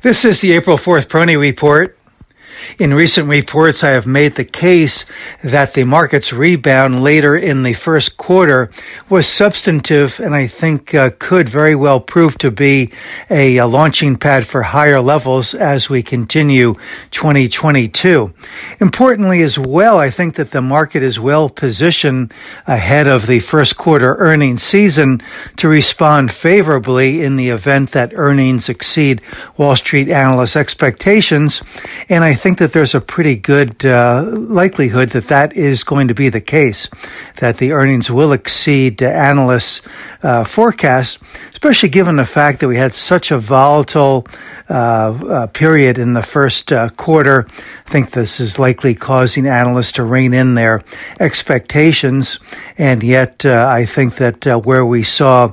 This is the April 4th Peroni Report. In recent reports, I have made the case that the market's rebound later in the first quarter was substantive and I think uh, could very well prove to be a, a, launching pad for higher levels as we continue 2022. Importantly as well, I think that the market is well positioned ahead of the first quarter earnings season to respond favorably in the event that earnings exceed Wall Street analyst expectations. And I think think that there's a pretty good uh, likelihood that that is going to be the case, that the earnings will exceed analysts' uh, forecasts, especially given the fact that we had such a volatile uh, uh period in the first uh, quarter. I think this is likely causing analysts to rein in their expectations, and yet uh, I think that where we saw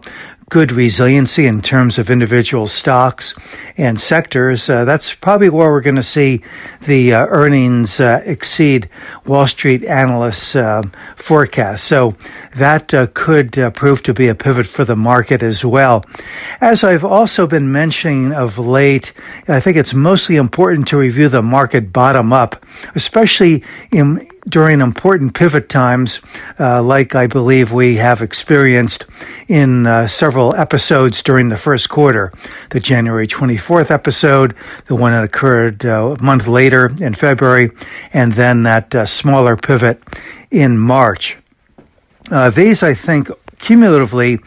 good resiliency in terms of individual stocks and sectors, uh, that's probably where we're going to see the uh, earnings uh, exceed Wall Street analysts' uh, forecasts. So that uh, could uh, prove to be a pivot for the market as well. As I've also been mentioning of late, I think it's mostly important to review the market bottom up, especially in during important pivot times, uh, like I believe we have experienced in uh, several episodes during the first quarter. The January 24th episode, the one that occurred uh, a month later in February, and then that uh, smaller pivot in March. Uh, these, I think, cumulatively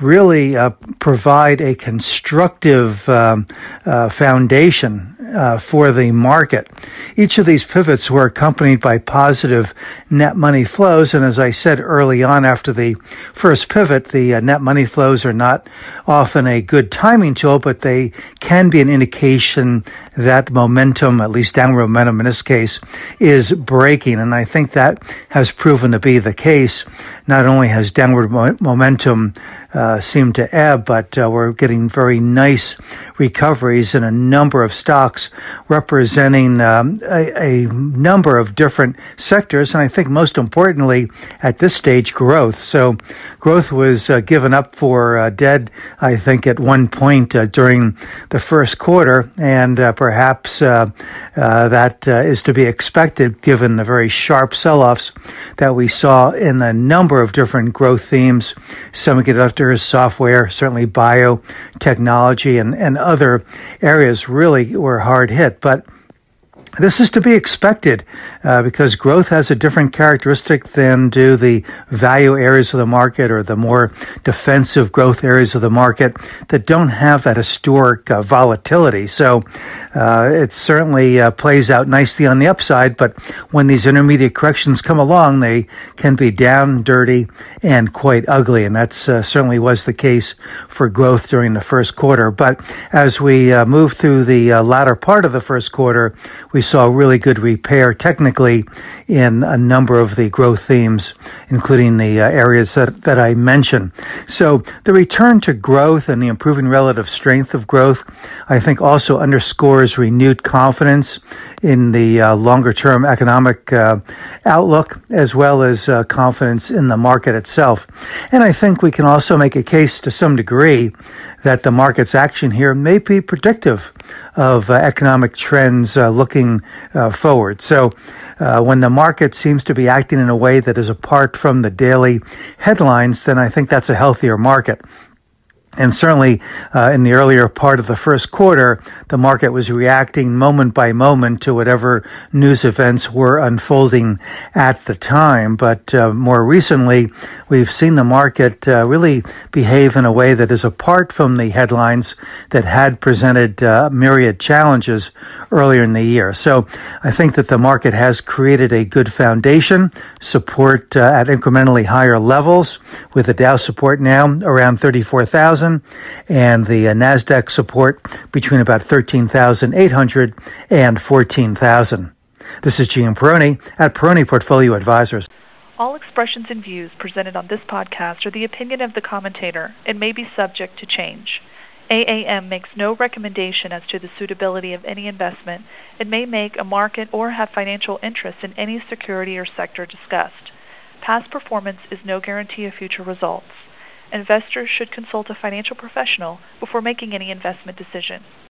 really uh, provide a constructive um, uh, foundation uh, for the market. Each of these pivots were accompanied by positive net money flows. And as I said early on after the first pivot, the uh, net money flows are not often a good timing tool, but they can be an indication that momentum, at least downward momentum in this case, is breaking. And I think that has proven to be the case. Not only has downward mo- momentum uh, seemed to ebb, but uh, we're getting very nice recoveries in a number of stocks representing um, a, a, number of different sectors. And I think most importantly at this stage, growth. So growth was uh, given up for uh, dead, I think, at one point uh, during the first quarter. And perhaps that is to be expected given the very sharp sell-offs that we saw in a number of different growth themes, software, certainly biotechnology and, and other areas really were hard hit. But this is to be expected uh, because growth has a different characteristic than do the value areas of the market or the more defensive growth areas of the market that don't have that historic uh, volatility. So uh, it certainly uh, plays out nicely on the upside, but when these intermediate corrections come along, they can be down, dirty, and quite ugly. And that uh, certainly was the case for growth during the first quarter. But as we uh, move through the latter part of the first quarter, we saw really good repair technically in a number of the growth themes, including the uh, areas that, that I mentioned. So the return to growth and the improving relative strength of growth, I think also underscores renewed confidence in the uh, longer term economic uh, outlook as well as uh, confidence in the market itself. And I think we can also make a case to some degree that the market's action here may be predictive of uh, economic trends uh, looking uh, forward. So, uh, when the market seems to be acting in a way that is apart from the daily headlines, then I think that's a healthier market. And certainly uh, in the earlier part of the first quarter, the market was reacting moment by moment to whatever news events were unfolding at the time. But uh, more recently, we've seen the market uh, really behave in a way that is apart from the headlines that had presented uh, myriad challenges earlier in the year. So I think that the market has created a good foundation, support uh, at incrementally higher levels, with the Dow support now around 34,000 and the uh, NASDAQ support between about 13,800 and 14,000. This is Gene Peroni at Peroni Portfolio Advisors. All expressions and views presented on this podcast are the opinion of the commentator and may be subject to change. AAM makes no recommendation as to the suitability of any investment and may make a market or have financial interest in any security or sector discussed. Past performance is no guarantee of future results investors should consult a financial professional before making any investment decision.